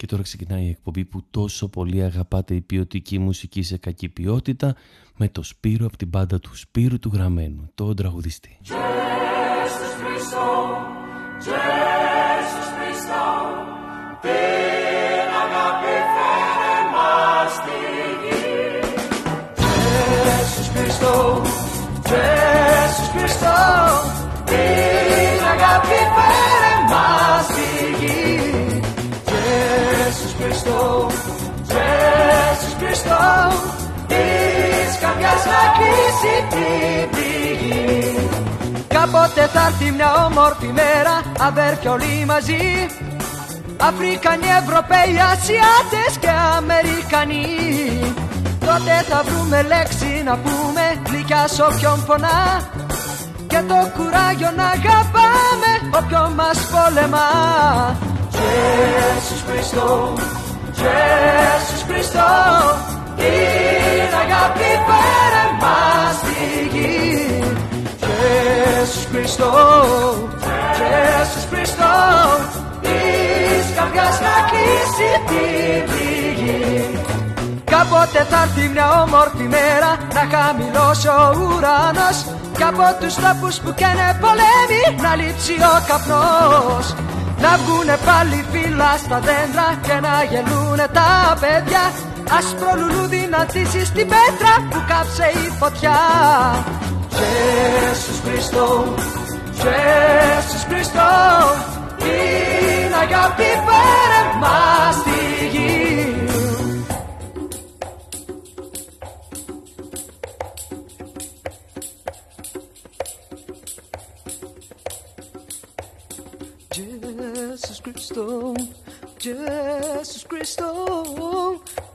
Και τώρα ξεκινάει η εκπομπή που τόσο πολύ αγαπάτε η ποιοτική μουσική σε κακή ποιότητα με το Σπύρο από την πάντα του Σπύρου του Γραμμένου, τον τραγουδιστή. την να κλείσει την πηγή. Κάποτε θα έρθει μια όμορφη μέρα αδέρφια όλοι μαζί. Αφρικανοί, Ευρωπαίοι, Ασιάτες και Αμερικανοί. Τότε θα βρούμε λέξη να πούμε γλυκιά σ' όποιον πονά και το κουράγιο να αγαπάμε όποιον μας πολεμά. Ιησούς Χριστό, Ιησούς Χριστό. Την αγάπη φέρε μας στη γη Ιησούς Χριστό, Ιησούς Χριστό της καρδιάς να κλείσει την πληγή. Κάποτε θα έρθει μια όμορφη μέρα να χαμηλώσει ο ουρανός. Κι από τους τόπους που καίνε πολέμη να λείψει ο καπνός Να βγουνε πάλι φύλλα στα δέντρα και να γελούνε τα παιδιά. Άσπρο λουλούδι να ντύσει στην πέτρα που κάψε η φωτιά. Ιησούς Χριστό, Ιησούς Χριστό Την αγάπη φέρε μας Χριστό, Ιησούς Χριστό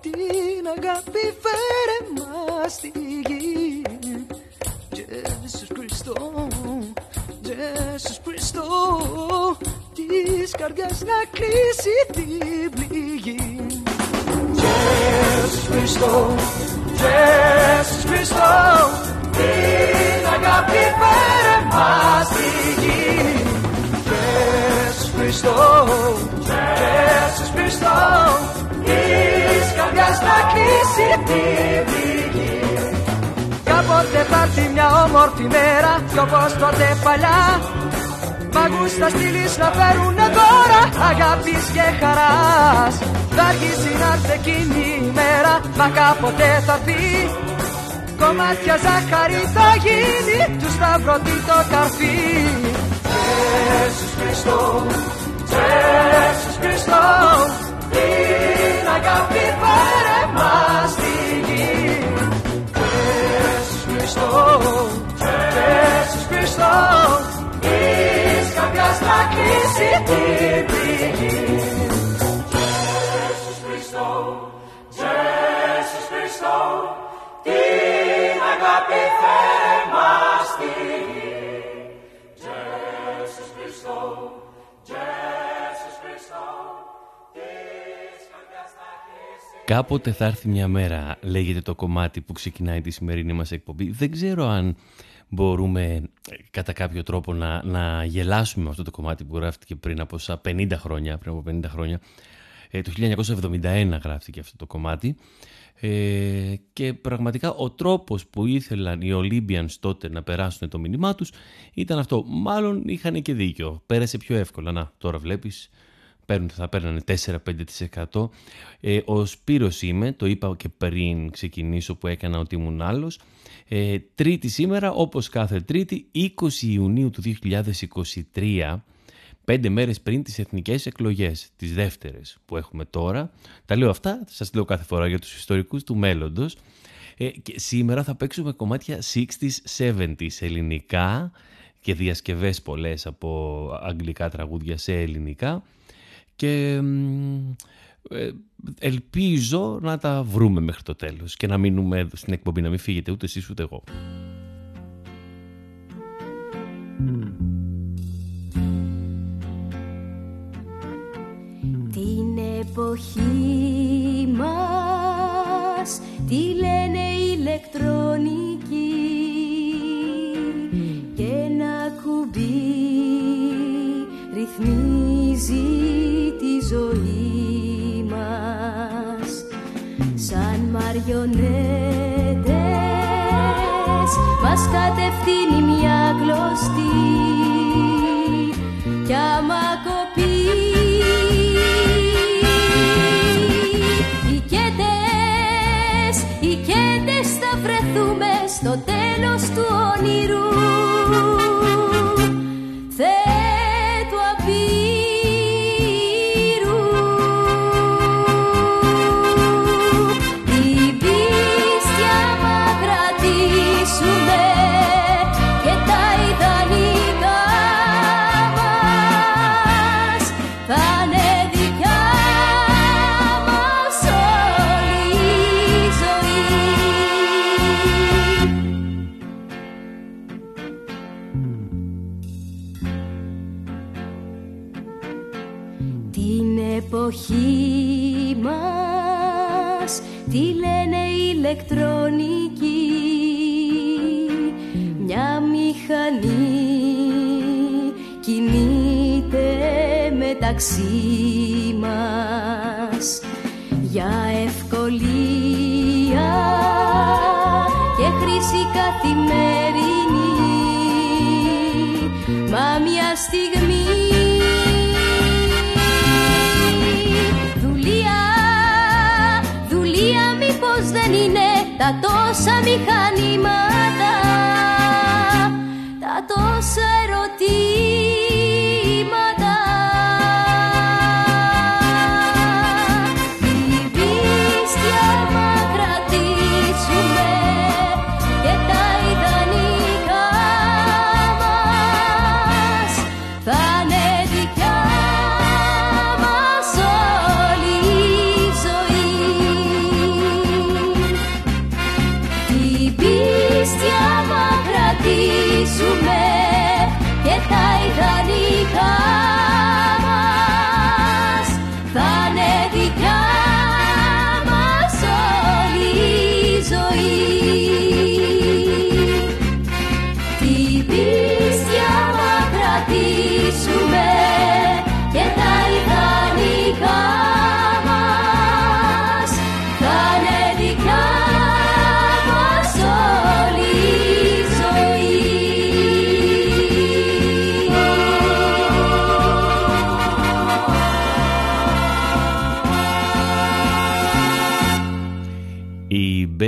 την αγάπη φέρε μας στη γη. Ιησούς Χριστό, Ιησούς Χριστό της καρδιάς να κλείσει την πληγή. Ιησούς Χριστό, Ιησούς Χριστό την αγάπη φέρε μας στη γη Χριστό, Ιησούς Χριστό της καρδιάς να κλείσει την πληγή. Κάποτε θα έρθει μια όμορφη μέρα κι όπως τότε παλιά Μαγούς θα στείλεις να φέρουνε δώρα αγάπης και χαράς. Θα αρχίσει να έρθει εκείνη η μέρα μα κάποτε θα έρθει. Κομμάτια ζάχαρη θα γίνει του σταυρωτή το καρφί. Ιησούς Χριστό, Ιησούς Χριστός την αγάπη φέρε μας στη γη. Ιησούς Χριστός, Ιησούς Χριστός της καρδιάς να κλείσει την πληγή Ιησούς Χριστός, Ιησούς Χριστός την αγάπη φέρε μας στη γη Κάποτε θα έρθει μια μέρα, λέγεται το κομμάτι που ξεκινάει τη σημερινή μας εκπομπή. Δεν ξέρω αν μπορούμε ε, κατά κάποιο τρόπο να, να γελάσουμε με αυτό το κομμάτι που γράφτηκε πριν από 50 χρόνια. Πριν από 50 χρόνια. Ε, το 1971 γράφτηκε αυτό το κομμάτι. Ε, και πραγματικά ο τρόπος που ήθελαν οι Olympians τότε να περάσουν το μήνυμά τους ήταν αυτό. Μάλλον είχαν και δίκιο. Πέρασε πιο εύκολα. Να, τώρα βλέπεις παίρνουν, θα παίρνανε 4-5%. Ε, ο Σπύρος είμαι, το είπα και πριν ξεκινήσω που έκανα ότι ήμουν άλλος. Ε, τρίτη σήμερα, όπως κάθε τρίτη, 20 Ιουνίου του 2023, πέντε μέρες πριν τις εθνικές εκλογές, τις δεύτερες που έχουμε τώρα. Τα λέω αυτά, σας λέω κάθε φορά για τους ιστορικούς του μέλλοντος. Ε, και σήμερα θα παίξουμε κομμάτια 60s, 70s ελληνικά και διασκευές πολλές από αγγλικά τραγούδια σε ελληνικά και ε, ελπίζω να τα βρούμε μέχρι το τέλος και να μείνουμε εδώ στην εκπομπή, να μην φύγετε ούτε εσείς ούτε εγώ. εποχή μας τη λένε ηλεκτρονική και ένα κουμπί ρυθμίζει τη ζωή μας. Σαν μαριονέτες μας κατευθύνει μια γλωστή στο τέλος του όνειρου στιγμή. Δουλεία, δουλεία μήπως δεν είναι τα τόσα μηχανήματα Τα τόσα ερωτήματα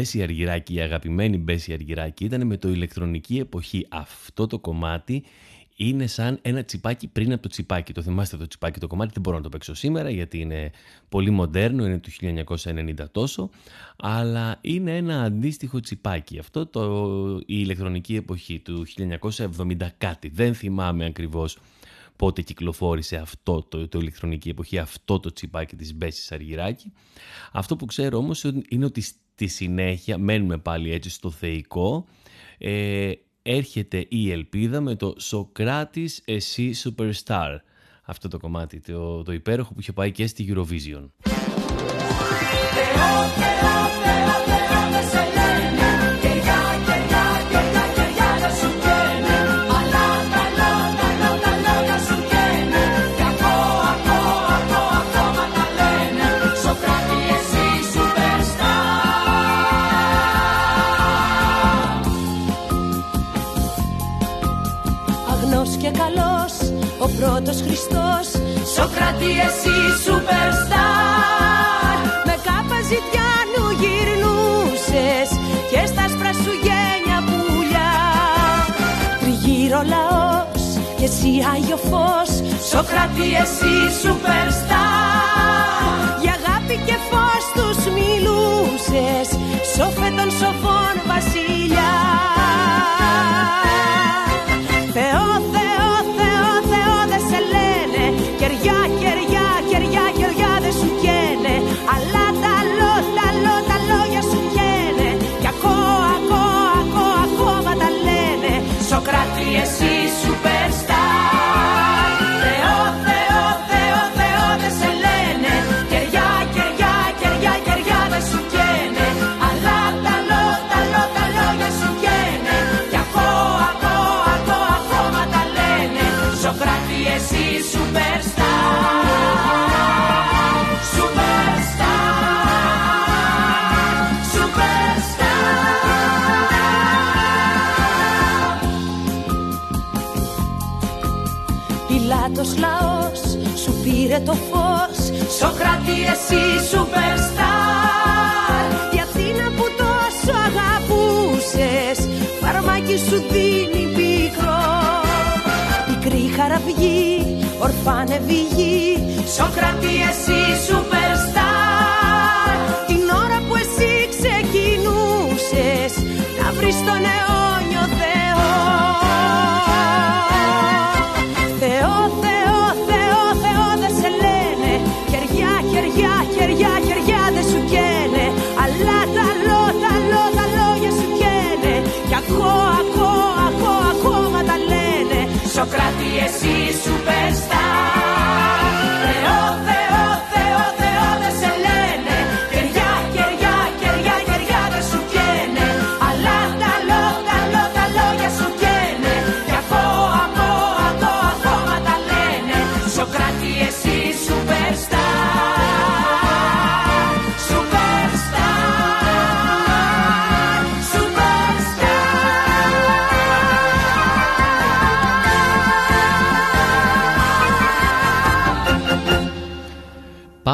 Μπέση Αργυράκη, η αγαπημένη Μπέση Αργυράκη ήταν με το ηλεκτρονική εποχή. Αυτό το κομμάτι είναι σαν ένα τσιπάκι πριν από το τσιπάκι. Το θυμάστε το τσιπάκι το κομμάτι, δεν μπορώ να το παίξω σήμερα γιατί είναι πολύ μοντέρνο, είναι του 1990 τόσο, αλλά είναι ένα αντίστοιχο τσιπάκι. Αυτό το, η ηλεκτρονική εποχή του 1970 κάτι. Δεν θυμάμαι ακριβώς πότε κυκλοφόρησε αυτό το, το ηλεκτρονική εποχή, αυτό το τσιπάκι της Μπέσης Αργυράκη. Αυτό που ξέρω όμως είναι ότι στη συνέχεια, μένουμε πάλι έτσι στο θεϊκό, ε, έρχεται η ελπίδα με το «Σοκράτης, εσύ superstar». Αυτό το κομμάτι, το, το υπέροχο που είχε πάει και στη Eurovision. Άγιο Φως. Σοκράτη εσύ superstar. Για αγάπη και φως τους μιλούσες. Σοφέ των σοφών βασιλιά και το φως. Σοκράτη εσύ superstar. Η Αθήνα που τόσο αγαπούσες Φαρμάκι σου δίνει πικρό Πικρή χαραυγή, ορφάνευη γη. Σοκράτη εσύ superstar. Την ώρα που εσύ ξεκινούσες Να βρεις τον αιώνιο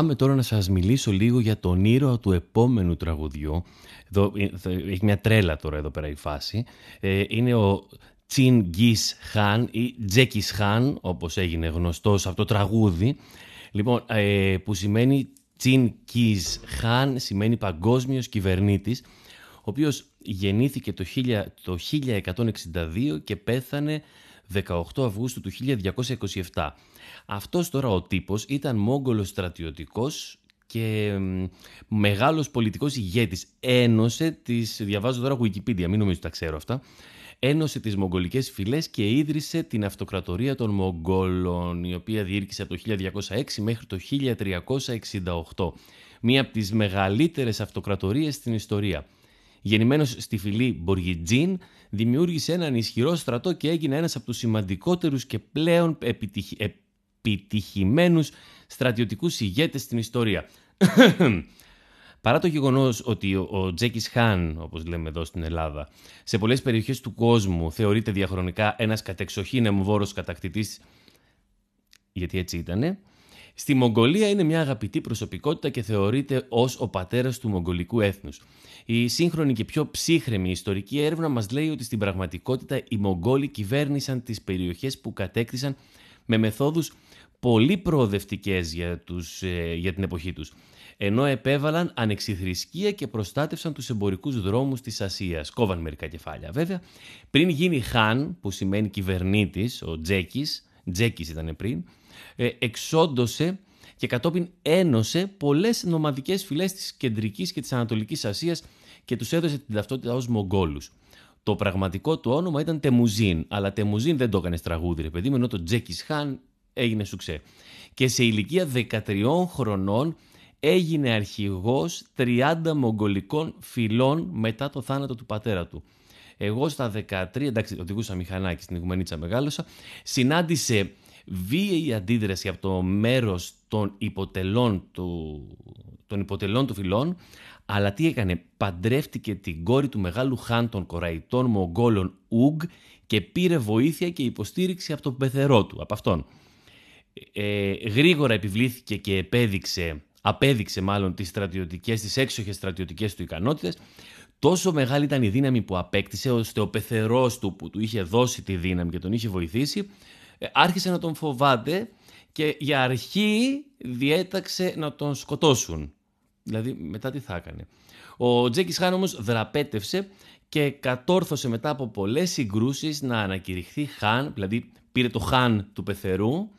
Πάμε τώρα να σας μιλήσω λίγο για τον ήρωα του επόμενου τραγουδιού. Εδώ, ε, θα- έχει μια τρέλα τώρα εδώ πέρα η φάση. Ε, είναι ο Τσιν Γκις Χάν ή Τζέκις Χάν, όπως έγινε γνωστός από το τραγούδι. Λοιπόν, ε, που σημαίνει Τσιν Γκις Χάν, σημαίνει παγκόσμιος κυβερνήτης, ο οποίος γεννήθηκε το, 1000 το 1162 και πέθανε 18 Αυγούστου του 1227. Αυτός τώρα ο τύπος ήταν Μόγγολος στρατιωτικός και μ, μεγάλος πολιτικός ηγέτης. Ένωσε τις, διαβάζω τώρα Wikipedia, μην νομίζω ότι τα ξέρω αυτά, ένωσε τις μογγολικές φυλές και ίδρυσε την αυτοκρατορία των Μογγόλων, η οποία διήρκησε από το 1206 μέχρι το 1368. Μία από τις μεγαλύτερες αυτοκρατορίες στην ιστορία. Γεννημένος στη φυλή Μποργιτζίν, δημιούργησε έναν ισχυρό στρατό και έγινε ένας από τους σημαντικότερους και πλέον επιτυχ... επιτυχημένους στρατιωτικούς ηγέτες στην ιστορία. Παρά το γεγονός ότι ο, ο Τζέκις Χάν, όπως λέμε εδώ στην Ελλάδα, σε πολλές περιοχές του κόσμου θεωρείται διαχρονικά ένας κατεξοχήν εμβόρος κατακτητής γιατί έτσι ήτανε. Στη Μογγολία είναι μια αγαπητή προσωπικότητα και θεωρείται ως ο πατέρας του μογγολικού έθνους. Η σύγχρονη και πιο ψύχρεμη ιστορική έρευνα μας λέει ότι στην πραγματικότητα οι Μογγόλοι κυβέρνησαν τις περιοχές που κατέκτησαν με μεθόδους πολύ προοδευτικές για, τους, ε, για την εποχή τους ενώ επέβαλαν ανεξιθρησκεία και προστάτευσαν τους εμπορικούς δρόμους της Ασίας. Κόβαν μερικά κεφάλια βέβαια. Πριν γίνει Χάν, που σημαίνει κυβερνήτης, ο Τζέκης, Τζέκης ήταν πριν, ε, εξόντωσε και κατόπιν ένωσε πολλές νομαδικές φυλές της κεντρικής και της ανατολικής Ασίας και τους έδωσε την ταυτότητα ως Μογγόλους. Το πραγματικό του όνομα ήταν Τεμουζίν, αλλά Τεμουζίν δεν το έκανε τραγούδι, ρε παιδί μου, ενώ το Τζέκης Χάν έγινε σουξέ. Και σε ηλικία 13 χρονών έγινε αρχηγός 30 μογγολικών φυλών μετά το θάνατο του πατέρα του. Εγώ στα 13, εντάξει, οδηγούσα μηχανάκι στην Ιγουμενίτσα μεγάλωσα, συνάντησε βίαιη αντίδραση από το μέρος των υποτελών του, των υποτελών του φυλών, αλλά τι έκανε, παντρεύτηκε την κόρη του μεγάλου χάν των Κοραϊτών Μογγόλων Ουγ και πήρε βοήθεια και υποστήριξη από τον πεθερό του, από αυτόν. Ε, γρήγορα επιβλήθηκε και επέδειξε, απέδειξε μάλλον τις στρατιωτικές, τις έξοχες στρατιωτικές του ικανότητες. Τόσο μεγάλη ήταν η δύναμη που απέκτησε, ώστε ο πεθερός του που του είχε δώσει τη δύναμη και τον είχε βοηθήσει, ε, άρχισε να τον φοβάται και για αρχή διέταξε να τον σκοτώσουν. Δηλαδή μετά τι θα έκανε. Ο Τζέκης Χάν όμως δραπέτευσε και κατόρθωσε μετά από πολλές συγκρούσεις να ανακηρυχθεί Χάν, δηλαδή πήρε το Χάν του πεθερού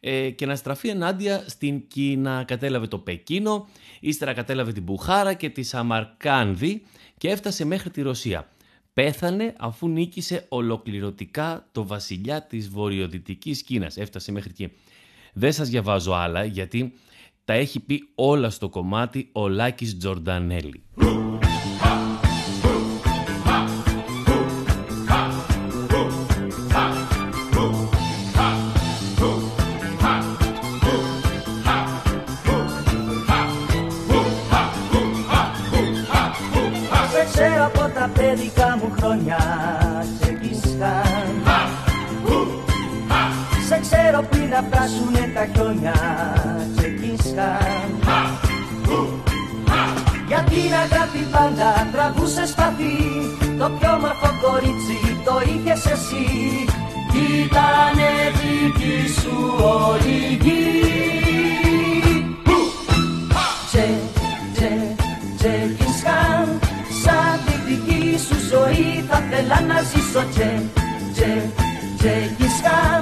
ε, και να στραφεί ενάντια στην Κίνα. Κατέλαβε το Πεκίνο, ύστερα κατέλαβε την Μπουχάρα και τη Σαμαρκάνδη και έφτασε μέχρι τη Ρωσία. Πέθανε αφού νίκησε ολοκληρωτικά το βασιλιά της βορειοδυτικής Κίνας. Έφτασε μέχρι εκεί. Δεν σας διαβάζω άλλα γιατί τα έχει πει όλα στο κομμάτι ο Λάκης Τζορντανέλη. Σε ξέρω από τα παιδικά μου χρόνια Σε κισκάν Σε ξέρω πριν να φτάσουνε τα χιόνια ξεκίνησαν Για την αγάπη πάντα τραβούσες σπαθί Το πιο όμορφο κορίτσι το είχες εσύ. Ήτανε δική σου όλη γη Τσε, τσε, Τζεκίνσκαν Σαν τη δική σου ζωή θα θέλα να ζήσω. Τσε, τσε, Τζεκίνσκαν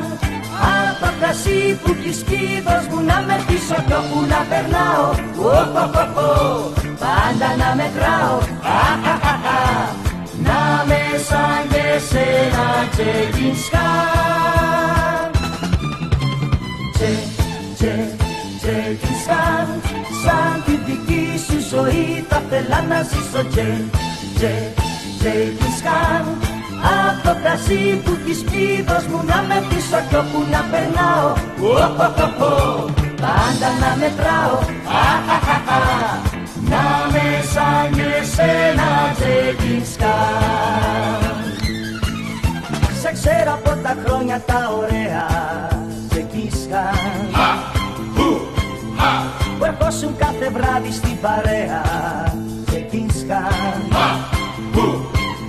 Από το κρασί που έχεις πει δώσ' μου να με πίσω κι όπου να περνάω. Πάντα να μετράω. Να με σαν και σένα Τζεκίνσκαν Τσε, τσε, Τζεκίνσκαν Σαν τη δική σου ζωή θα θέλα να ζήσω. Τσε, τσε, Τζεκίνσκαν Απ' το κρασί που έχεις πει δώσ' μου να με πίσω κι όπου να περνάω. Πάντα να μετράω. Να με σαν και σένα Τζεκίνσκαν Σε ξέρω από τα χρόνια τα ωραία Τζεκίνσκαν που ερχόσουν κάθε βράδυ στην παρέα Τζεκίνσκαν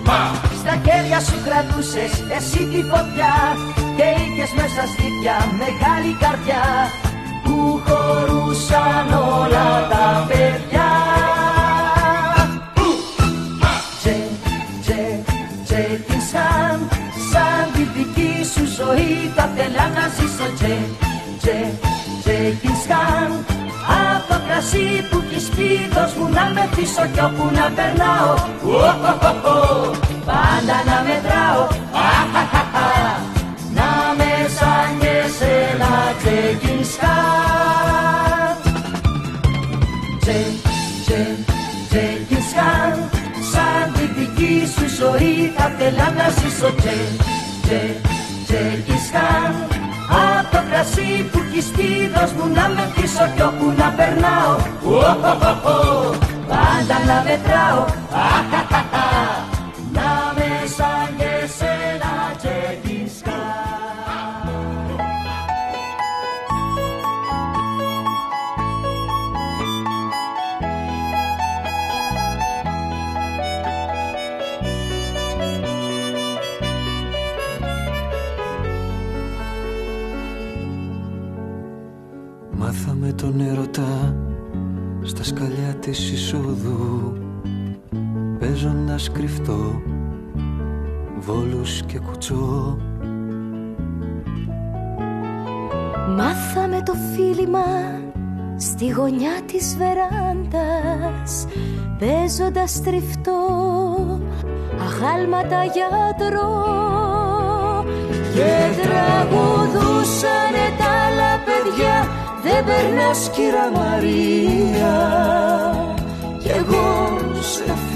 Στα χέρια σου κρατούσες εσύ τη φωτιά Και είχες μέσα στήθια μεγάλη καρδιά Που χωρούσαν όλα τα παιδιά. Τσε, τσε, Τζεκίνσκαν Σαν τη δική σου ζωή θα θέλα να ζήσω. Τσε, τσε, Τζεκίνσκαν Απ' το κρασί που έχεις πει δώσ' μου να με πίσω κι όπου να περνάω Πάντα να μετράω. Να με σαν και σένα Τζεκίνσκαν Τσε, τσε, Τζεκίνσκαν Σαν τη δική σου ζωή θα θέλα να ζήσω. Τσε, τσε, Τζεκίνσκαν Απ' το κρασί που έχεις πει δώσ' μου να με πίσω κι όπου να περνάω. Πάντα να μετράω. Να παίζοντας κρυφτό βόλους και κουτσό. Μάθαμε το φίλημα στη γωνιά της βεράντας παίζοντας τριφτό αγάλματα γιατρό. Και τραγουδούσανε τα άλλα παιδιά δεν περνάς κύρα Μαρία κι εγώ σε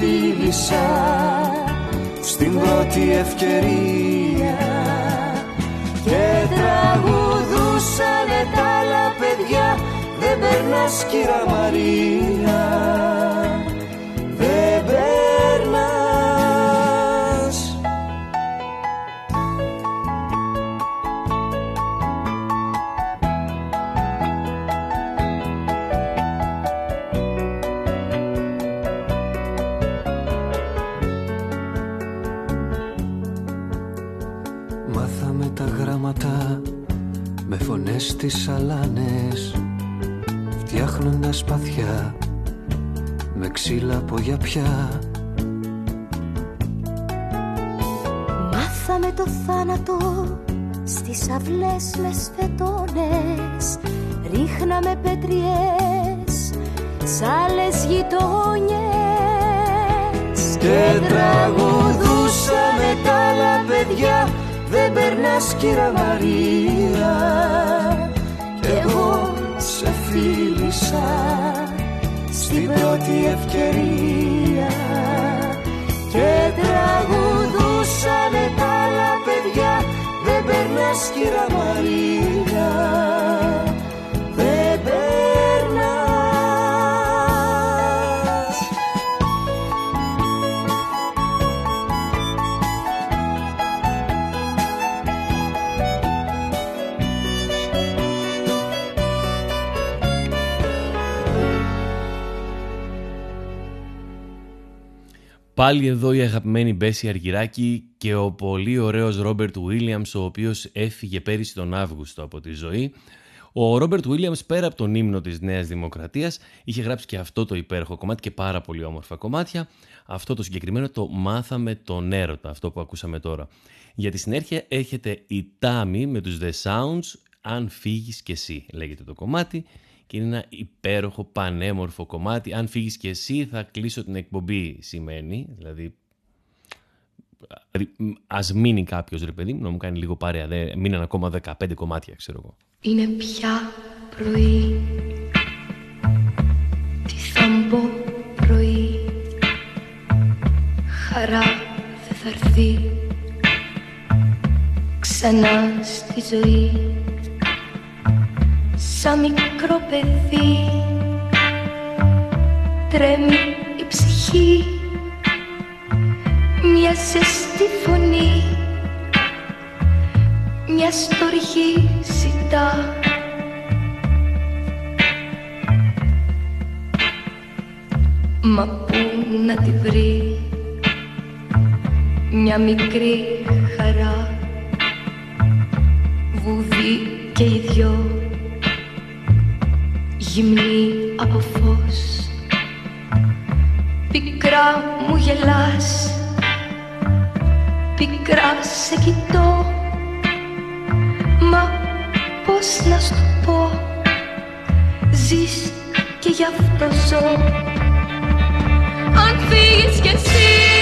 φίλησα στην πρώτη ευκαιρία και τραγουδούσανε τα άλλα παιδιά δεν περνάς κύρα Μαρία δεν φωνές στις αλάνες φτιάχνοντας σπαθιά με ξύλα από γιαπιά. Μάθαμε το θάνατο στις αυλές με σφετώνες Ρίχναμε πετριές σ' άλλες γειτόνιες. Και τραγουδούσαμε τα άλλα παιδιά δεν περνάς κύρα Μαρία κι εγώ σε φίλησα στην πρώτη ευκαιρία και τραγουδούσανε Πάλι εδώ η αγαπημένη Μπέση Αργυράκη και ο πολύ ωραίος Ρόμπερτ Βίλιαμς ο οποίος έφυγε πέρυσι τον Αύγουστο από τη ζωή. Ο Ρόμπερτ Βίλιαμς πέρα από τον ύμνο της Νέας Δημοκρατίας είχε γράψει και αυτό το υπέροχο κομμάτι και πάρα πολύ όμορφα κομμάτια. Αυτό το συγκεκριμένο το μάθαμε τον έρωτα, αυτό που ακούσαμε τώρα. Για τη συνέχεια έχετε η Τάμι με τους The Sounds, αν φύγεις και εσύ λέγεται το κομμάτι και είναι ένα υπέροχο πανέμορφο κομμάτι. Αν φύγεις και εσύ θα κλείσω την εκπομπή σημαίνει, δηλαδή ας μείνει κάποιος ρε παιδί μου να μου κάνει λίγο παρέα, δεν μείναν ακόμα 15 κομμάτια ξέρω εγώ. Είναι πια πρωί, τι θα μπω πρωί, χαρά δεν θα έρθει ξανά στη ζωή σαν μικρό παιδί. Τρέμει η ψυχή. Μια ζεστή φωνή. Μια στοργή ζητά. Μα πού να τη βρει; Μια μικρή χαρά. Βουδί και οι δυο γυμνή από φως. Πικρά μου γελάς Πικρά σε κοιτώ. Μα πώς να σου πω Ζεις και γι' αυτό ζω. Αν φύγεις κι εσύ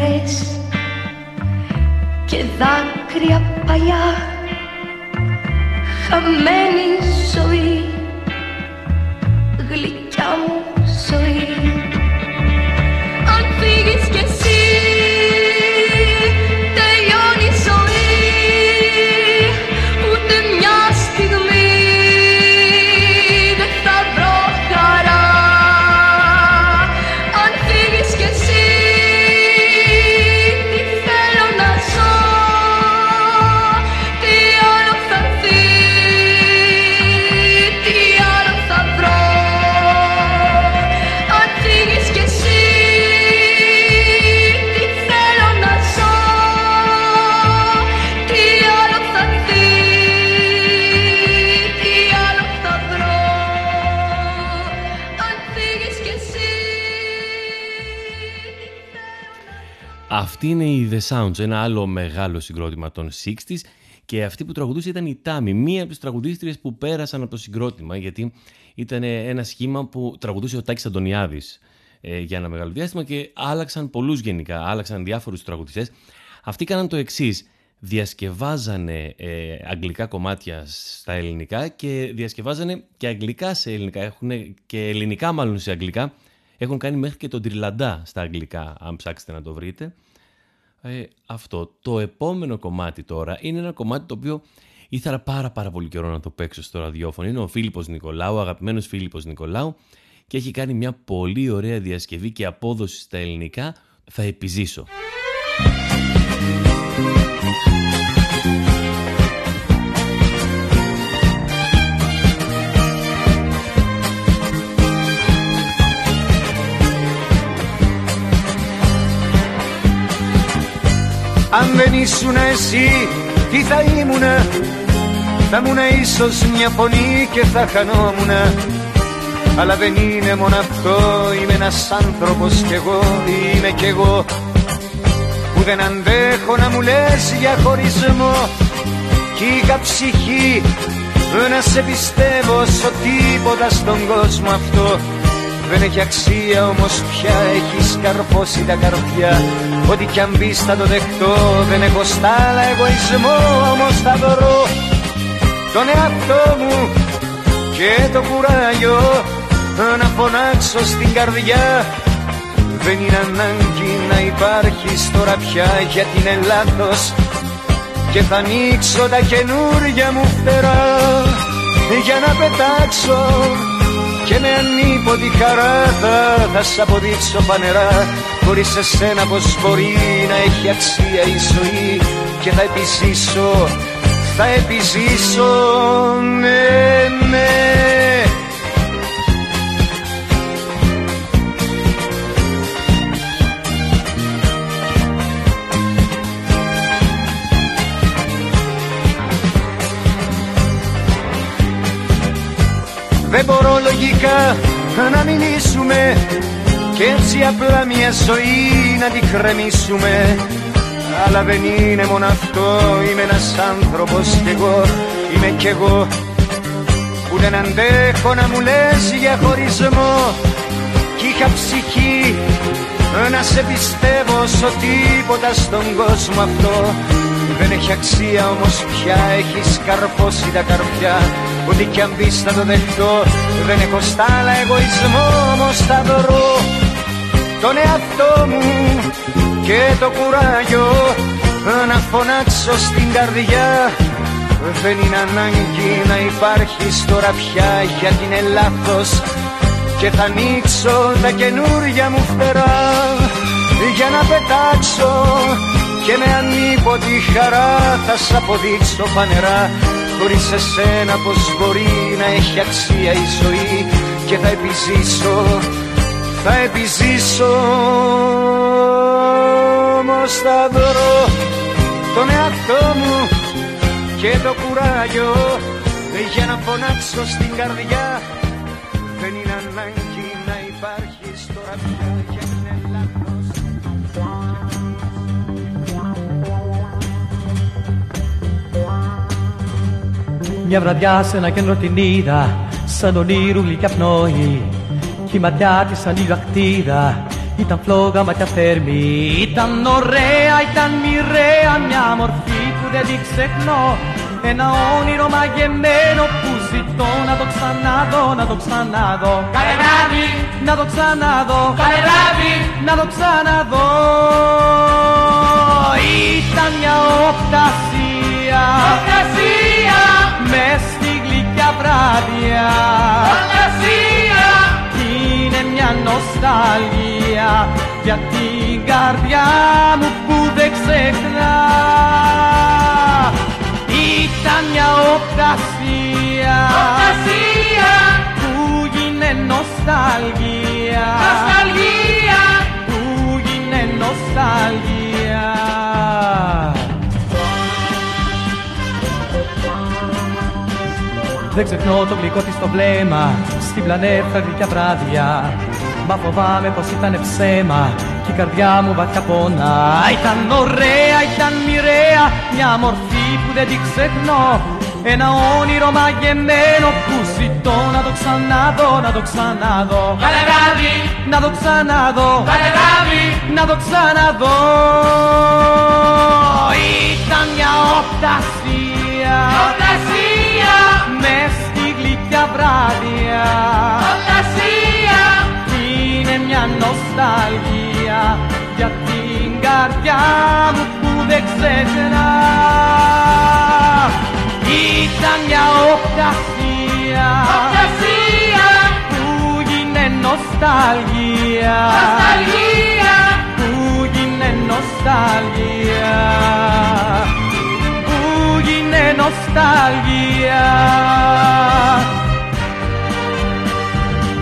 χαρές και δάκρυα παλιά. Χαμένη ζωή γλυκιά μου ζωή Αυτή είναι η The Sounds, ένα άλλο μεγάλο συγκρότημα των 60s και αυτή που τραγουδούσε ήταν η Τάμι, μία από τις τραγουδίστριες που πέρασαν από το συγκρότημα γιατί ήταν ένα σχήμα που τραγουδούσε ο Τάκης Αντωνιάδης ε, για ένα μεγάλο διάστημα και άλλαξαν πολλούς γενικά, άλλαξαν διάφορους τραγουδιστές. Αυτοί κάναν το εξής. Διασκευάζανε ε, αγγλικά κομμάτια στα ελληνικά και διασκευάζανε και αγγλικά σε ελληνικά. Έχουν και ελληνικά μάλλον σε αγγλικά. Έχουν κάνει μέχρι και τον Τριλαντά στα αγγλικά, αν ψάξετε να το βρείτε. Ε, αυτό. Το επόμενο κομμάτι τώρα είναι ένα κομμάτι το οποίο ήθελα πάρα πάρα πολύ καιρό να το παίξω στο ραδιόφωνο. Είναι ο Φίλιππος Νικολάου, ο αγαπημένος Φίλιππος Νικολάου και έχει κάνει μια πολύ ωραία διασκευή και απόδοση στα ελληνικά. Θα επιζήσω. Αν δεν ήσουν εσύ τι θα ήμουνα Θα ήμουν ίσως μια φωνή και θα χανόμουν αλλά δεν είναι μόνο αυτό Είμαι ένας άνθρωπος κι εγώ Είμαι κι εγώ. Που δεν αντέχω να μου λες για χωρισμό. Κι είχα ψυχή Να σε πιστεύω στο τίποτα στον κόσμο αυτό. Δεν έχει αξία όμως πια έχεις καρφώσει τα καρδιά Ό,τι κι αν πεις θα το δεχτώ Δεν έχω στάλα εγωισμό όμως θα δωρώ Τον εαυτό μου και το κουράγιο. Να φωνάξω στην καρδιά Δεν είναι ανάγκη να υπάρχεις τώρα πια γιατί είναι λάθος. Και θα ανοίξω τα καινούρια μου φτερά Για να πετάξω και με ανίποτη χαρά θα, θα σ' αποδείξω πανερά Χωρίς εσένα πως μπορεί να έχει αξία η ζωή Και θα επιζήσω, θα επιζήσω, ναι, ναι. Δεν μπορώ λογικά να μιλήσουμε και έτσι απλά μια ζωή να τη κρεμίσουμε αλλά δεν είναι μόνο αυτό είμαι ένας άνθρωπος κι εγώ είμαι κι εγώ. Που δεν αντέχω να μου λες για χωρισμό. Κι είχα ψυχή να σε πιστεύω σ' τίποτα στον κόσμο αυτό. Δεν έχει αξία όμως πια έχει καρφώσει τα καρδιά. Ό,τι κι αν πεις θα το δεχτώ. Δεν έχω στάλα εγωισμό όμως θα δωρώ Τον εαυτό μου και το κουράγιο Να φωνάξω στην καρδιά. Δεν είναι ανάγκη να υπάρχεις τώρα πια Γιατί είναι λάθος Και θα ανοίξω τα καινούρια μου φτερά Για να πετάξω και με ανίποτη χαρά θα σ' αποδείξω φανερά Χωρίς εσένα πως μπορεί να έχει αξία η ζωή Και θα επιζήσω, θα επιζήσω Όμως θα βρω τον εαυτό μου και το κουράγιο. Για να φωνάξω στην καρδιά Δεν είναι ανάγκη να υπάρχεις τώρα πια Μια βραδιά σε ένα κέντρο την είδα Σαν όνειρου γλυκιά πνοή Κι η ματιά της σαν ακτίδα. Ήταν φλόγα ματιά θέρμη Ήταν ωραία, ήταν μοιραία Μια μορφή που δεν την ξεχνώ. Ένα όνειρο μαγεμένο που ζητώ να το ξαναδώ, να το ξαναδώ. Καλέ βράδυ, να το ξαναδώ. Καλέ βράδυ, να το ξαναδώ. Ήταν μια οπτασία, οπτασία. Μες στη γλυκιά βράδια. Φαντασία Είναι μια νοσταλγία για την καρδιά μου που δεν ξεχνά. Ήταν μια οπτασία Οπτασία. που γίνε νοσταλγία. Νοσταλγία. Που γίνε νοσταλγία. Δεν ξεχνώ το γλυκό της το βλέμμα Στην πλανέτα γλυκιά βράδια Μα φοβάμαι πως ήταν ψέμα Κι η καρδιά μου βαθιά πόνα Ήταν ωραία, ήταν μοιραία Μια μορφή που δεν την ξεχνώ. Ένα όνειρο μαγεμένο που ζητώ να το ξαναδώ, να το ξαναδώ. Καλέ βράδυ, Να το ξαναδώ, καλέ βράδυ! Να το ξαναδώ. Ήταν μια οπτασία. Οπτασία! Μες στη γλυκιά βράδια Οπτασία! είναι μια νοσταλγία για την καρδιά μου που δεν ξεχνά ήταν μια οπτασία Οπτασία που γίνε νοσταλγία Νοσταλγία που γίνε νοσταλγία που γίνε νοσταλγία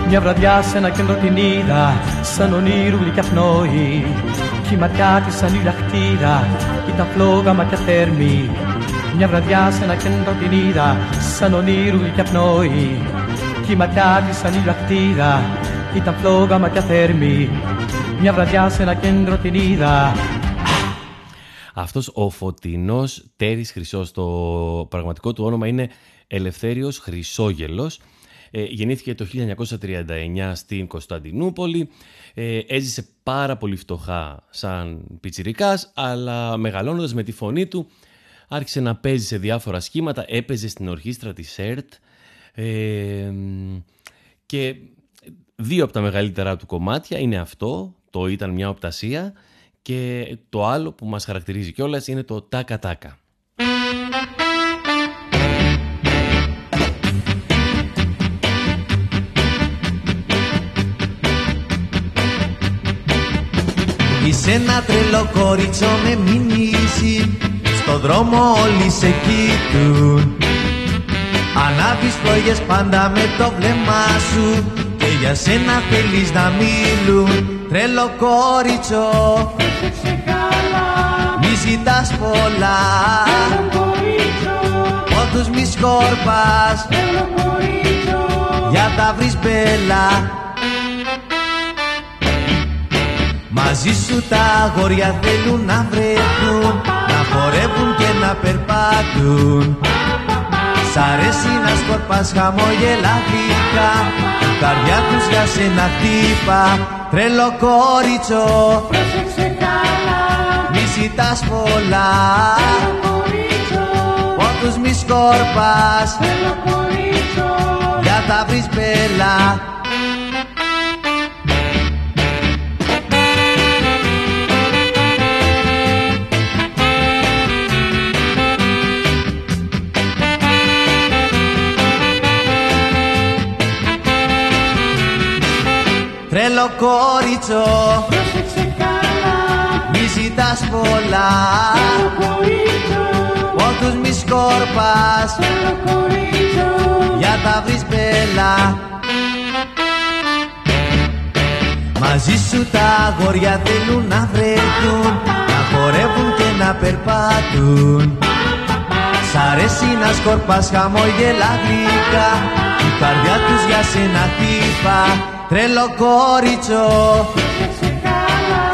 Μια βραδιά σε ένα κέντρο την είδα σαν ονείρου γλυκιά πνοή κι η ματιά της σαν η λαχτήρα ήταν φλόγα ματιά θέρμη Μια βραδιά σε ένα κέντρο την είδα σαν ονείρου και πνοή Κι η ματιά της σαν ηλιακτήρα ήταν φλόγα ματιά θέρμη Μια βραδιά σε ένα κέντρο την είδα. Αυτός ο φωτεινός Τέρης Χρυσός, το πραγματικό του όνομα είναι Ελευθέριος Χρυσόγελος. Ε, γεννήθηκε το 1939 στην Κωνσταντινούπολη. Ε, έζησε πάρα πολύ φτωχά σαν πιτσιρικάς, αλλά μεγαλώνοντας με τη φωνή του άρχισε να παίζει σε διάφορα σχήματα. Έπαιζε στην ορχήστρα της ΕΡΤ ε, και δύο από τα μεγαλύτερα του κομμάτια είναι αυτό, το «Ήταν μια οπτασία» και το άλλο που μας χαρακτηρίζει κιόλας είναι το «Τάκα Τάκα». Είσαι ένα τρελό κορίτσο με μηνύσει Στο δρόμο όλοι σε κοιτούν. Ανάβεις φλόγες πάντα με το βλέμμα σου Και για σένα θέλεις να μιλούν. Τρελό κορίτσο Μη ζητάς πολλά. Πόντους μη σκόρπας Για τα βρεις μπέλα Μαζί σου τα αγόρια θέλουν να βρεθούν Να χορεύουν και να περπατούν. Σ' αρέσει να σκορπάς χαμόγελα γλυκά Η καρδιά τους για σένα χτύπα. Τρελό κόριτσο Πρόσεξε καλά. Μη ζητάς πολλά. Θέλω κορίτσο. Πόντους μη σκόρπας Θέλω κορίτσο. Για τα βρεις μπέλα Τρελό κόριτσο Πρόσεξε καλά Μη ζητάς πολλά. Θέλω κορίτσο. Πόντους μη σκόρπας. Θέλω κορίτσο. Για τα βρεις μπέλα Μαζί σου τα αγόρια θέλουν να βρεθούν Να χορεύουν και να περπατούν. Σ' αρέσει να σκορπάς χαμόγελα γλυκά Η καρδιά τους για σένα χτύπα Τρελό κόριτσο. Πρόσεξε καλά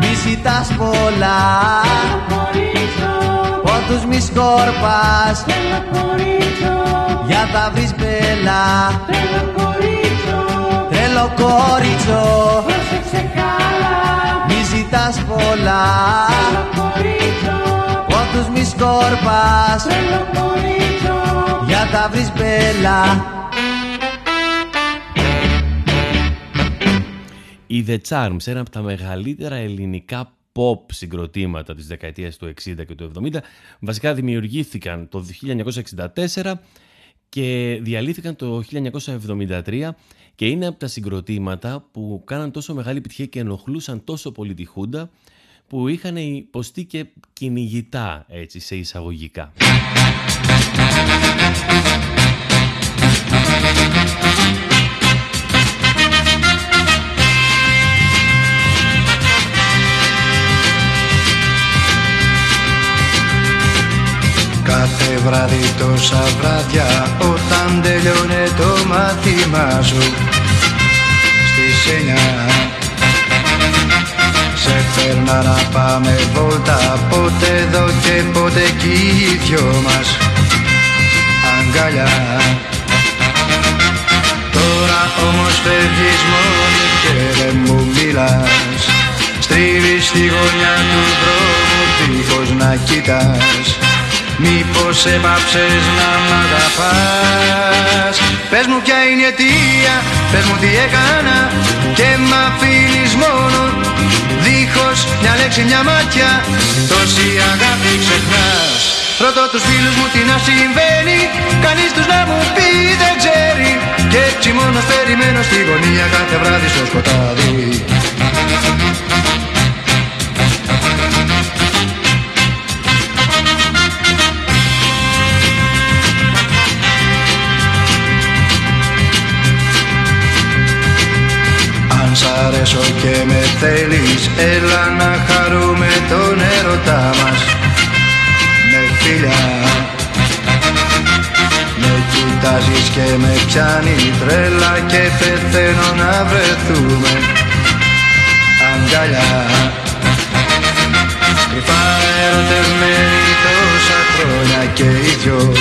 Μη ζητάς πολλά. Κορίτσο Πόντους μη σκόρπας. Θέλω κορίτσο Για τα βρεις μπέλα. Θέλω κορίτσο Τρελό κόριτσο. Πρόσεξε καλά Μη ζητάς πολλά. Θέλω κορίτσο Πόντους μη σκόρπας. Θέλω κορίτσο Για τα βρεις μπέλα Οι The Charms, ένα από τα μεγαλύτερα ελληνικά pop συγκροτήματα της δεκαετίας του 60 και του 70, βασικά δημιουργήθηκαν το 1964 και διαλύθηκαν το 1973 και είναι από τα συγκροτήματα που κάναν τόσο μεγάλη επιτυχία και ενοχλούσαν τόσο πολύ τη Χούντα που είχαν υποστεί και κυνηγητά έτσι σε εισαγωγικά. Τόσα βράδια όταν τελειώνε το μάθημα σου. Στις εννιά Σε φέρνα να πάμε βόλτα πότε εδώ και πότε εκεί οι δυο μας. Αγκαλιά Τώρα όμως φεύγεις μόνη και δεν μου μιλάς. Στρίβεις στη γωνιά του δρόμου δίχως να κοιτάς Μήπως έπαψες να μ' αγαπάς; Πες μου ποια είναι η αιτία, πες μου τι έκανα Και μ' αφήνεις μόνο Δίχως μια λέξη, μια μάτια Τόση αγάπη ξεχνάς. Ρωτώ τους φίλους μου τι να συμβαίνει Κανείς τους να μου πει δεν ξέρει. Και έτσι μόνος περιμένω στη γωνία κάθε βράδυ στο σκοτάδι Αν σ' αρέσω και με θέλεις Έλα να χαρούμε τον έρωτά μας. Φιλιά Με κοιτάζεις και με πιάνεις τρέλα και πεθαίνω να βρεθούμε. Αγκαλιά Κρυφά ερωτευμένοι τόσα χρόνια και οι δυο.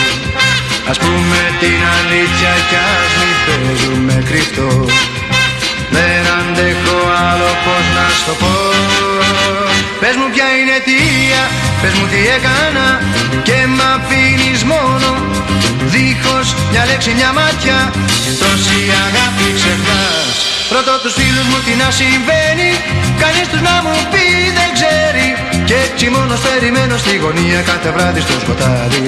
Ας πούμε την αλήθεια κι ας μην παίζουμε κρυφτό Δεν αντέχω άλλο πως να στο πω. Πες μου ποια είναι αιτία, πες μου τι έκανα Και μ' αφήνεις μόνο. Δίχως μια λέξη, μια μάτια Τόση αγάπη ξεχνάς. Ρωτώ τους φίλους μου τι να συμβαίνει Κανείς τους να μου πει δεν ξέρει. Και έτσι μόνος περιμένω στη γωνία κάθε βράδυ στο σκοτάδι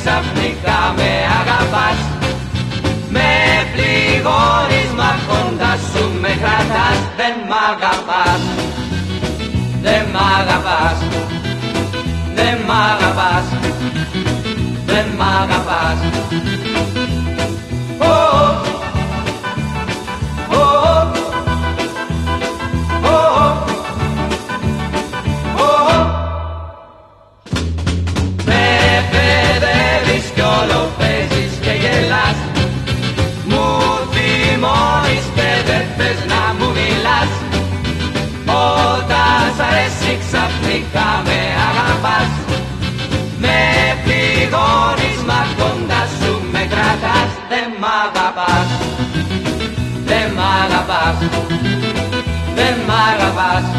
ξαφνικά με αγαπάς. Με πληγώνεις μα κοντά σου με κρατάς. Δεν μ' αγαπάς. Δεν μ' αγαπάς ξαφνικά με αγαπάς Με πληγώνεις μα κοντά σου με κρατάς Δεν μ' αγαπάς Δεν μ' αγαπάς Δεν μ' αγαπάς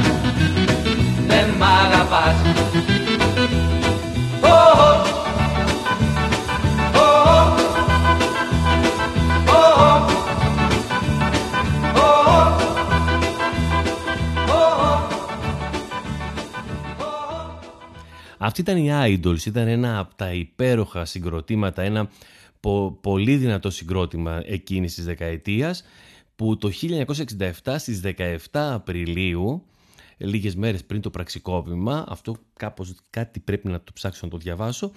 Αυτή ήταν η Idols, ήταν ένα από τα υπέροχα συγκροτήματα, ένα πο- πολύ δυνατό συγκρότημα εκείνης της δεκαετίας που το 1967 στις 17 Απριλίου λίγες μέρες πριν το πραξικόπημα, αυτό κάπως κάτι πρέπει να το ψάξω να το διαβάσω,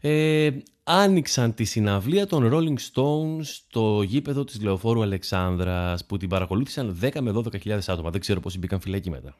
ε, άνοιξαν τη συναυλία των Rolling Stones στο γήπεδο της Λεωφόρου Αλεξάνδρας που την παρακολούθησαν 10 με 12.000 άτομα. Δεν ξέρω πώς μπήκαν φυλακοί μετά.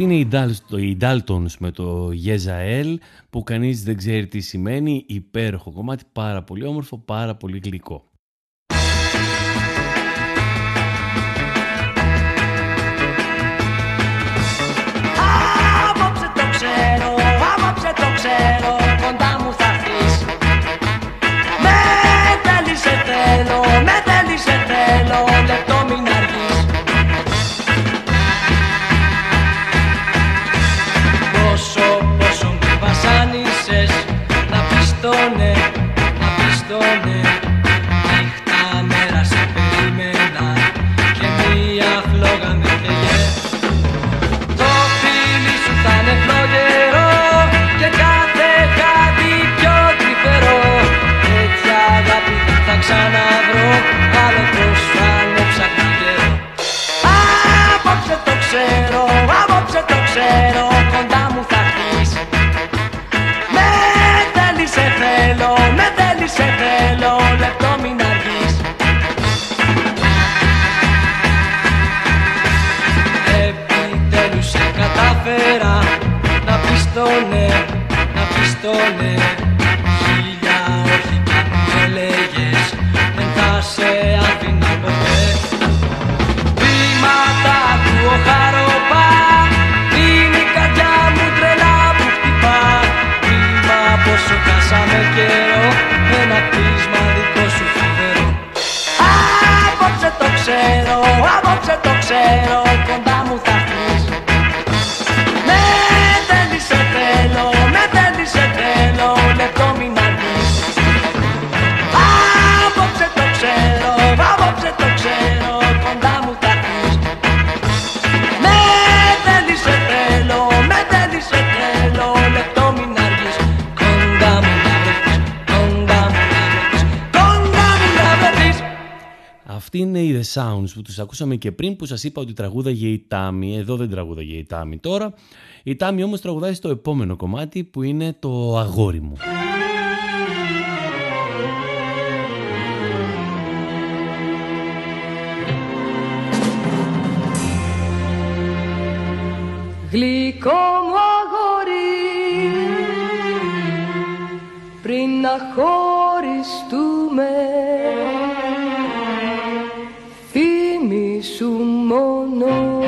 Αυτή είναι η Daltons με το Γεζαέλ που κανείς δεν ξέρει τι σημαίνει, υπέροχο κομμάτι, πάρα πολύ όμορφο, πάρα πολύ γλυκό. The Sounds που τους ακούσαμε και πριν που σας είπα ότι τραγούδαγε η Τάμι. Εδώ δεν τραγούδαγε η Τάμι τώρα. Η Τάμι όμως τραγουδάει στο επόμενο κομμάτι που είναι το «Αγόρι μου». Γλυκό μου αγόρι πριν να χωριστούμε Su mono.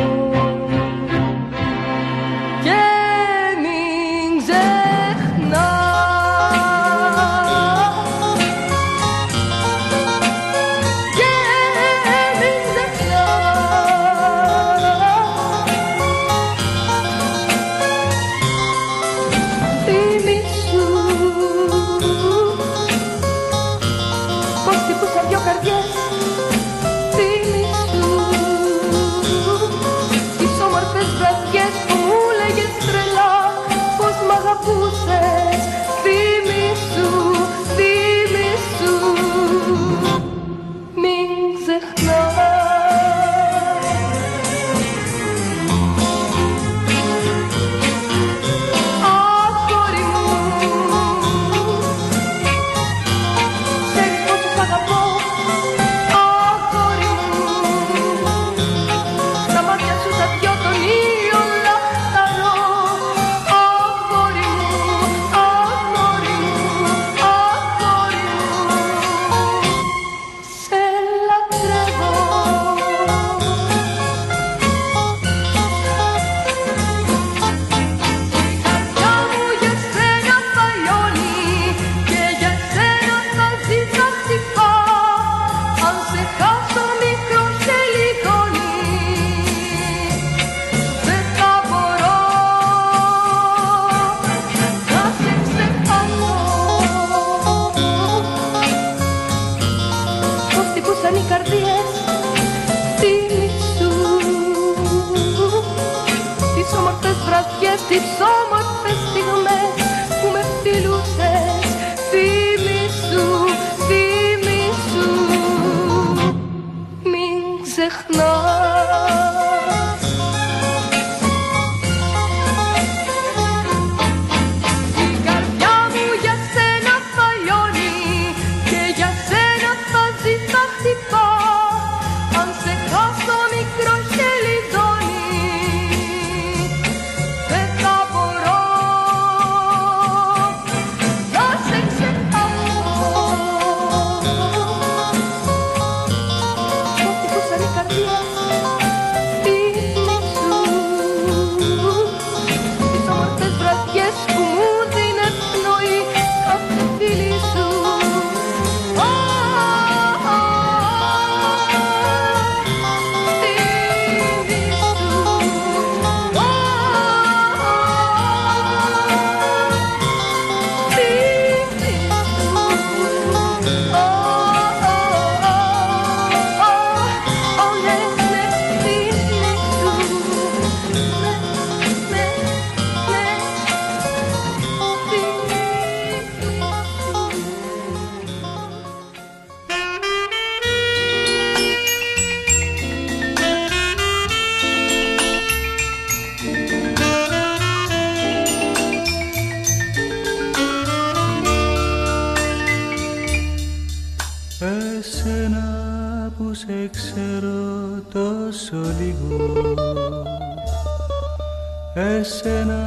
Εσένα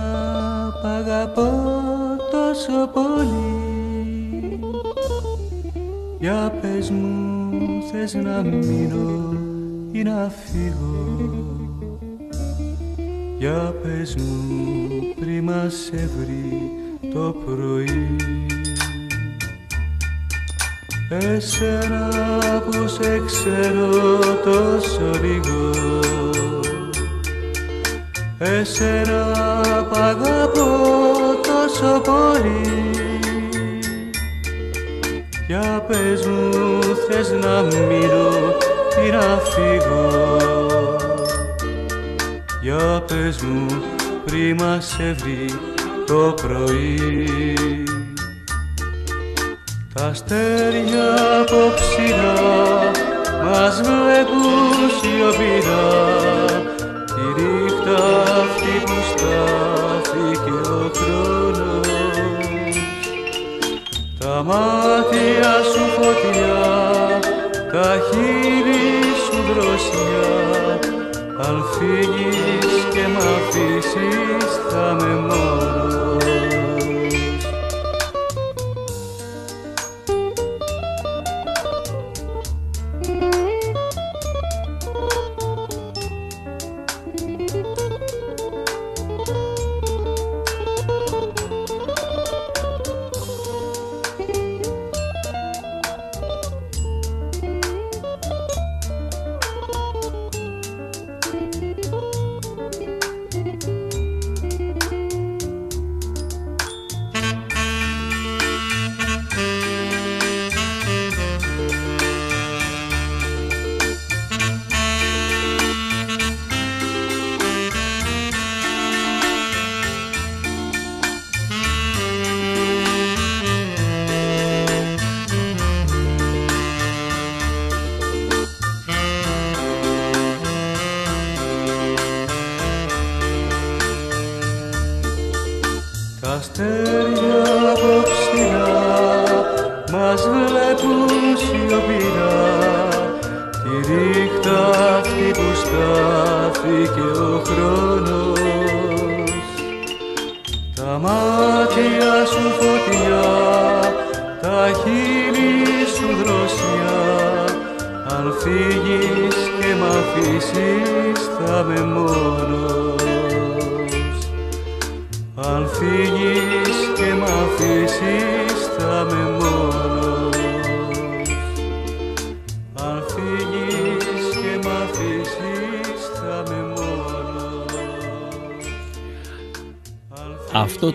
που αγαπώ τόσο πολύ. Για πες μου θες να μείνω ή να φύγω; Για πες μου πριν μας σε βρει το πρωί. Εσένα που σε ξέρω τόσο λίγο Εσένα που αγαπώ τόσο πολύ. Για πες μου θες να μείνω ή να φύγω; Για πες μου πριν μας σε βρει το πρωί. Τα αστέρια απόψινά μας βλέπουν σιωπηρά. τη νύχτα αυτή που στάθηκε ο χρόνος. Τα μάτια σου φωτιά, τα χείλη σου δροσιά. Αν φύγεις και μ' αφήσεις θα με μόνος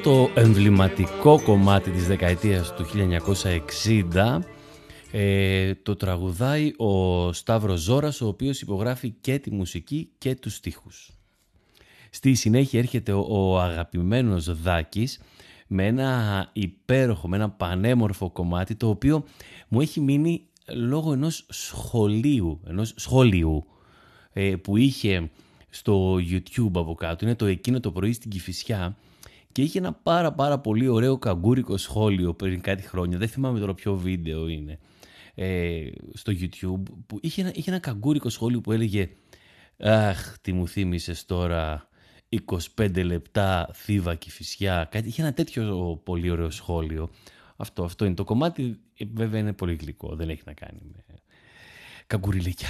το εμβληματικό κομμάτι της δεκαετίας του 1960 ε, το τραγουδάει ο Σταύρος Ζώρας ο οποίος υπογράφει και τη μουσική και τους στίχους. Στη συνέχεια έρχεται ο, ο αγαπημένος Δάκης με ένα υπέροχο, με ένα πανέμορφο κομμάτι το οποίο μου έχει μείνει λόγω ενός σχολείου, ενός σχολείου ε, που είχε στο YouTube από κάτω. Είναι το εκείνο το πρωί στην Κηφισιά και είχε ένα πάρα πάρα πολύ ωραίο καγκούρικο σχόλιο πριν κάτι χρόνια. Δεν θυμάμαι τώρα ποιο βίντεο είναι ε, στο YouTube που είχε ένα, είχε ένα καγκούρικο σχόλιο που έλεγε «Αχ, τι μου θύμισες τώρα 25 λεπτά θύβα και φυσιά». Κάτι, είχε ένα τέτοιο πολύ ωραίο σχόλιο. Αυτό, αυτό είναι το κομμάτι. Ε, βέβαια είναι πολύ γλυκό. Δεν έχει να κάνει με καγκουριλίκια.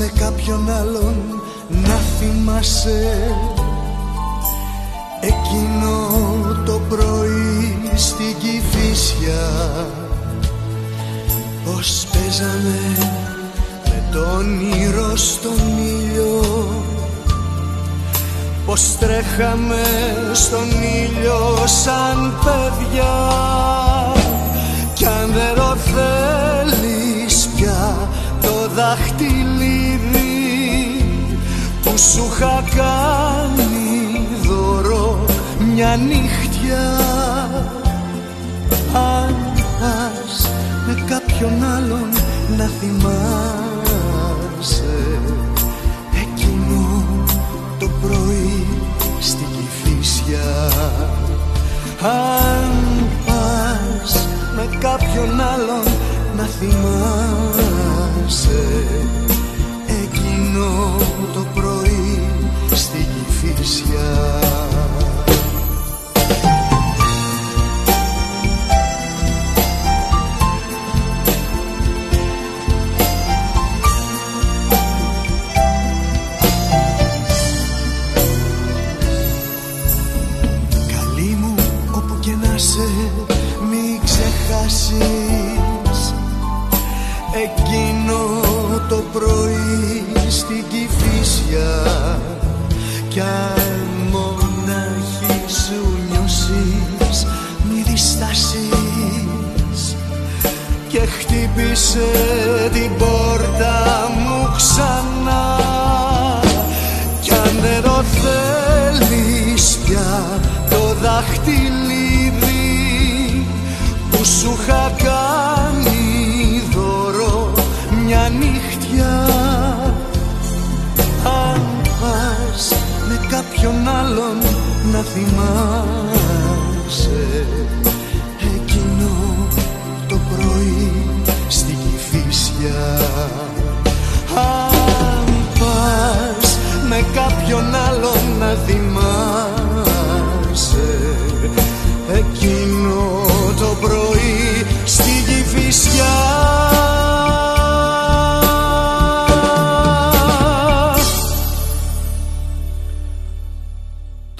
Με κάποιον άλλον να θυμάσαι. Εκείνο το πρωί στην Κηφίσια Πως παίζαμε με τον ήρω στον ήλιο. Πως τρέχαμε στον ήλιο σαν παιδιά. Κι αν δεν το θέλεις πια το δαχτυλίδι που σου είχα κάνει δώρο μια νύχτια. Αν πας με κάποιον άλλον να θυμάσαι εκείνο το πρωί στην Κηφίσια αν πας με κάποιον άλλον να θυμάσαι εκείνο το πρωί στην Κηφίσια αν πας με κάποιον άλλον να θυμάσαι εκείνο το πρωί στην Κηφισιά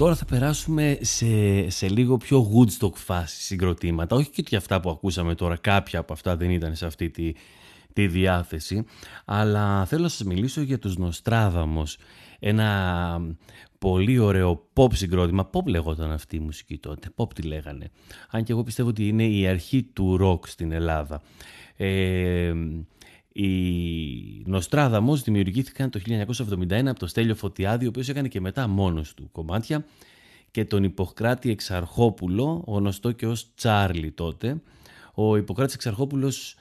Τώρα θα περάσουμε σε, σε λίγο πιο Woodstock φάση συγκροτήματα. Όχι και αυτά που ακούσαμε τώρα, κάποια από αυτά δεν ήταν σε αυτή τη, τη διάθεση. Αλλά θέλω να σας μιλήσω για τους Νοστράδαμος. Ένα πολύ ωραίο pop συγκρότημα. Pop λεγόταν αυτή η μουσική τότε. Pop τη λέγανε. Αν και εγώ πιστεύω ότι είναι η αρχή του rock στην Ελλάδα. Ε, οι Νοστράδαμος δημιουργήθηκαν το 1971 από τον Στέλιο Φωτιάδη, ο οποίος έκανε και μετά μόνος του κομμάτια και τον Ιπποκράτη Εξαρχόπουλο, γνωστό και ως Τσάρλι τότε. Ο Ιπποκράτης Εξαρχόπουλος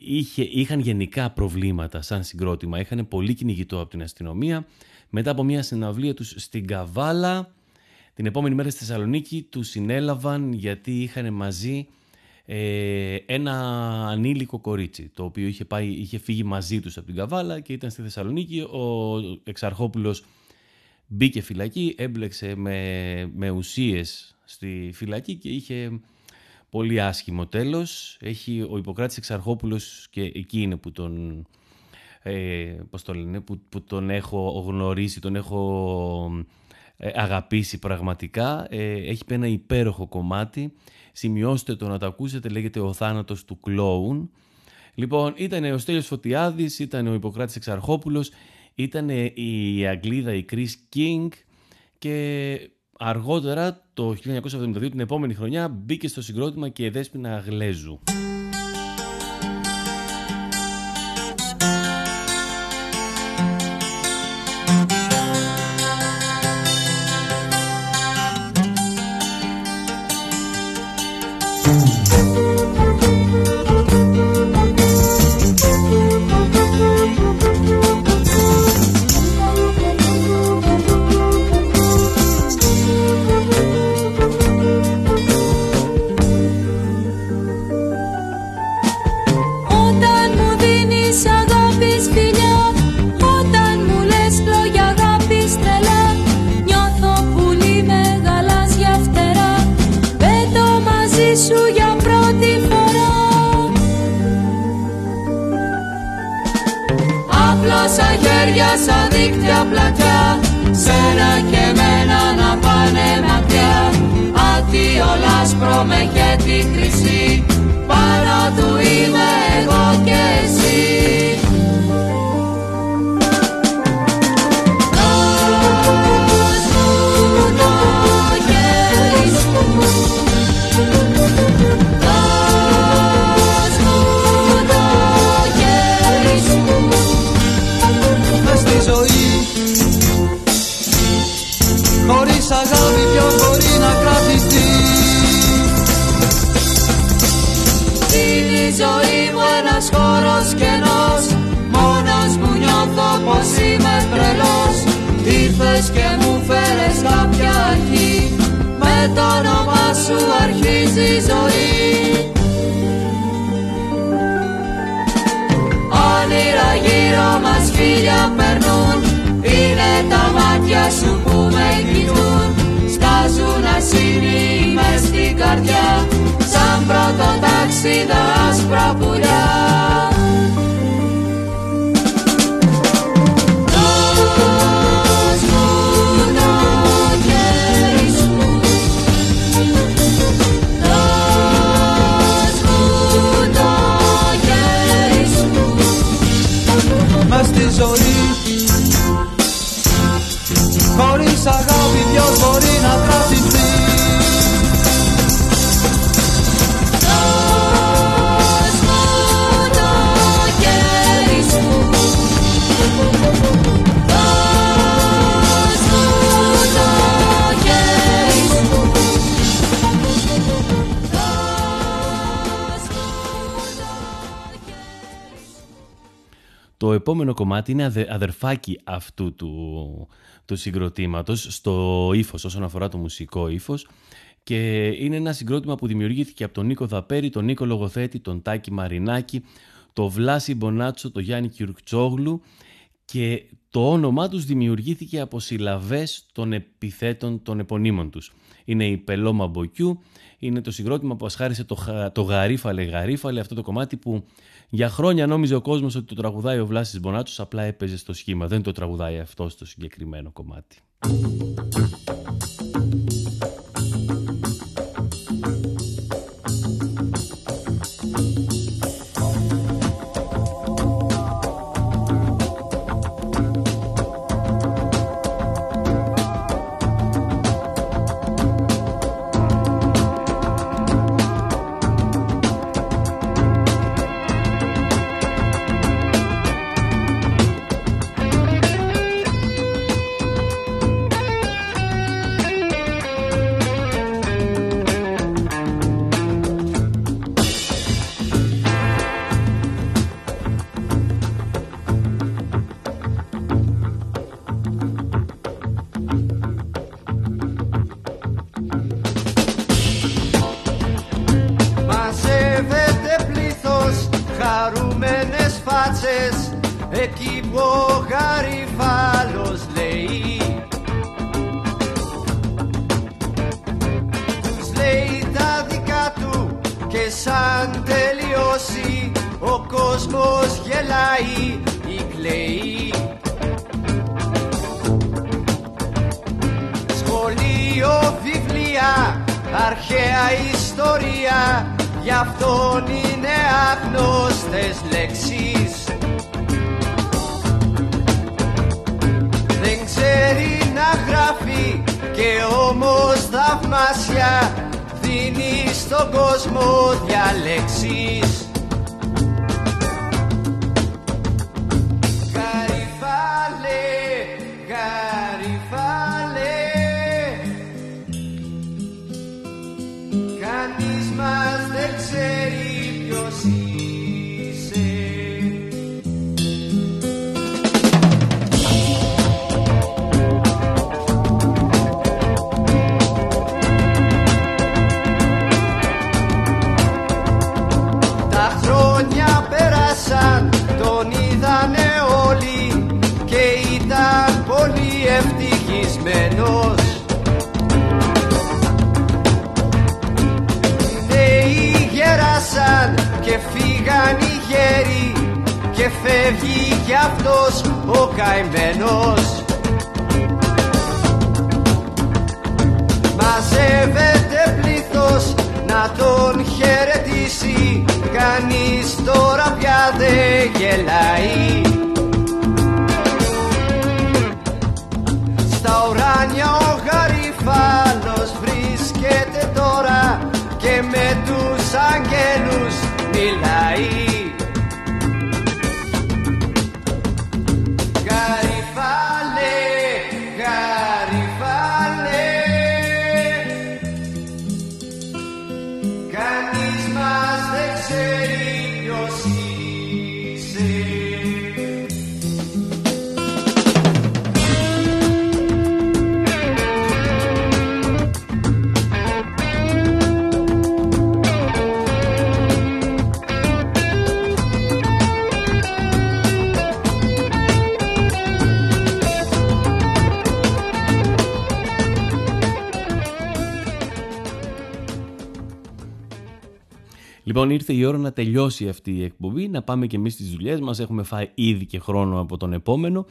είχε, είχαν γενικά προβλήματα σαν συγκρότημα, είχαν πολύ κυνηγητό από την αστυνομία. Μετά από μια συναυλία τους στην Καβάλα, την επόμενη μέρα στη Θεσσαλονίκη, τους συνέλαβαν γιατί είχαν μαζί ε, ένα ανήλικο κορίτσι το οποίο είχε, πάει, είχε φύγει μαζί τους από την Καβάλα και ήταν στη Θεσσαλονίκη ο Εξαρχόπουλος μπήκε φυλακή, έμπλεξε με, με ουσίες στη φυλακή και είχε πολύ άσχημο τέλος. Έχει ο Ιπποκράτης Εξαρχόπουλος και εκεί είναι που τον, ε, πώς το λένε, που, που τον έχω γνωρίσει, τον έχω ε, αγαπήσει πραγματικά. Ε, έχει πει ένα υπέροχο κομμάτι. Σημειώστε το να το ακούσετε, λέγεται «Ο θάνατος του κλόουν». Λοιπόν, ήταν ο Στέλιος Φωτιάδης, ήταν ο Ιπποκράτης Εξαρχόπουλος, ήταν η Αγγλίδα η Chris King και αργότερα το 1972 την επόμενη χρονιά μπήκε στο συγκρότημα και η Δέσποινα Γλέζου. Μες στη ζωή Χωρίς αγάπη ποιος μπορεί να κρατηθεί; Το επόμενο κομμάτι είναι αδε- αδερφάκι αυτού του, του συγκροτήματος στο ύφος όσον αφορά το μουσικό ύφος. και είναι ένα συγκρότημα που δημιουργήθηκε από τον Νίκο Δαπέρη, τον Νίκο Λογοθέτη, τον Τάκη Μαρινάκη, τον Βλάση Μπονάτσο, τον Γιάννη Κιουρκτσόγλου και το όνομά τους δημιουργήθηκε από συλλαβές των επιθέτων των επωνύμων τους. Είναι η Πελώμα Μποκιού, είναι το συγκρότημα που ασχάρισε το, χα- το Γαρίφαλε Γαρίφαλε, αυτό το κομμάτι που για χρόνια νόμιζε ο κόσμος ότι το τραγουδάει ο Βλάσης Μπονάτσος, απλά έπαιζε στο σχήμα, δεν το τραγουδάει αυτό στο συγκεκριμένο κομμάτι. και σαν τελειώσει ο κόσμος γελάει ή κλαίει. Σχολείο, βιβλία, αρχαία ιστορία γι' αυτόν είναι άγνωστες λέξεις. Δεν ξέρει να γράφει και όμως θαυμάσια δίνεις στον κόσμο διαλέξεις και φεύγει κι αυτός ο καημένος. Μαζεύεται πλήθος να τον χαιρετήσει. Κανείς τώρα πια δεν γελάει. Στα ουράνια ο γαριφάλος βρίσκεται τώρα Και με τους αγγέλους μιλάει Λοιπόν, ήρθε η ώρα να τελειώσει αυτή η εκπομπή, να πάμε και εμείς στις δουλειές μας. Έχουμε φάει ήδη και χρόνο από τον επόμενο.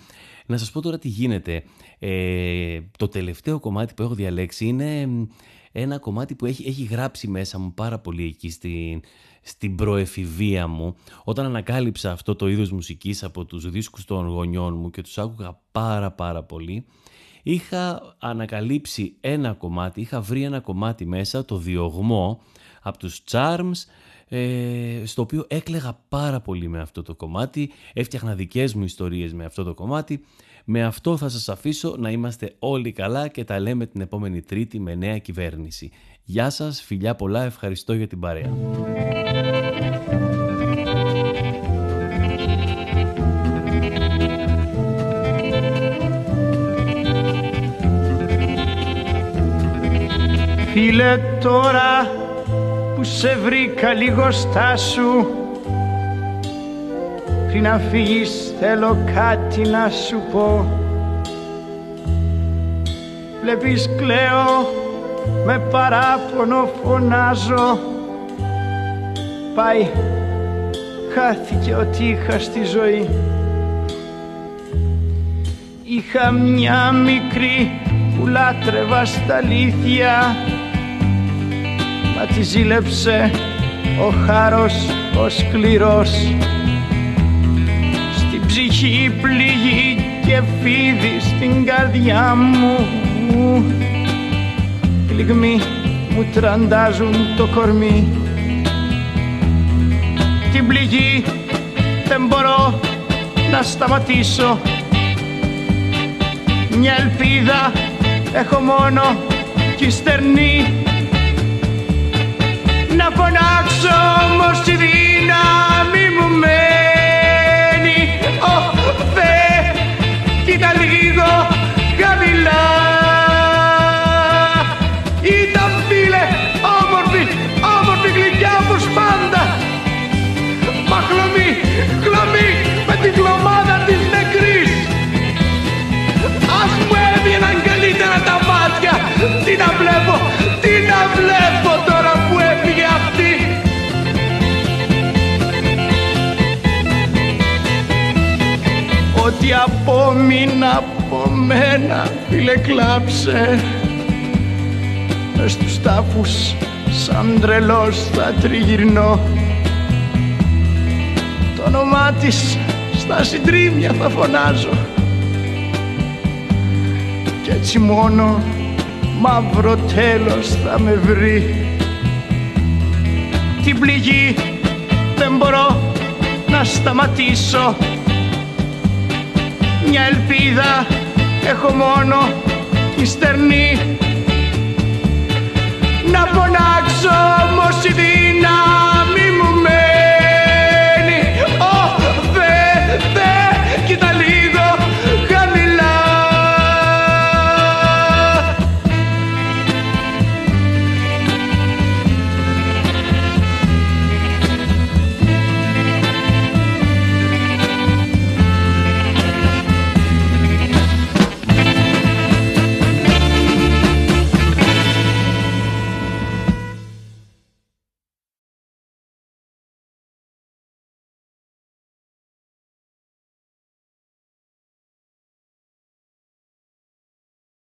Να σας πω τώρα τι γίνεται. Ε, το τελευταίο κομμάτι που έχω διαλέξει είναι μ, ένα κομμάτι που έχει, έχει γράψει μέσα μου πάρα πολύ εκεί στην, στην προεφηβεία μου. Όταν ανακάλυψα αυτό το είδος μουσικής από τους δίσκους των γονιών μου και τους άκουγα πάρα πάρα πολύ, είχα ανακαλύψει ένα κομμάτι, είχα βρει ένα κομμάτι μέσα, το διωγμό, από τους Charms, ε, στο οποίο έκλεγα πάρα πολύ με αυτό το κομμάτι, έφτιαχνα δικές μου ιστορίες με αυτό το κομμάτι. Με αυτό θα σας αφήσω να είμαστε όλοι καλά και τα λέμε την επόμενη Τρίτη με νέα κυβέρνηση. Γεια σας, φιλιά πολλά, ευχαριστώ για την παρέα. Φίλε τώρα που σε βρήκα λίγο στάσου πριν να φύγεις θέλω κάτι να σου πω. Βλέπεις κλαίω με παράπονο φωνάζω. Πάει χάθηκε ό,τι είχα στη ζωή. Είχα μια μικρή που λάτρευα στα αλήθεια Μα τη ζήλεψε ο χάρος ο σκληρός. Στην ψυχή πληγή και φίδι στην καρδιά μου. Πληγμοί μου τραντάζουν το κορμί. Την πληγή δεν μπορώ να σταματήσω. Μια ελπίδα έχω μόνο κι στερνή να φωνάξω όμως τη δύναμη μου μένει. Ω Θεέ, κοίτα λίγο χαμηλά Ό,τι απόμεινα από μένα φίλε κλάψε. Μες στους τάφους σαν τρελός θα τριγυρνώ. Το όνομά της στα συντρίμια θα φωνάζω. Κι έτσι μόνο μαύρο τέλος θα με βρει. Την πληγή δεν μπορώ να σταματήσω Μια ελπίδα. Έχω μόνο τη στερνή. Να φωνάξω όμως η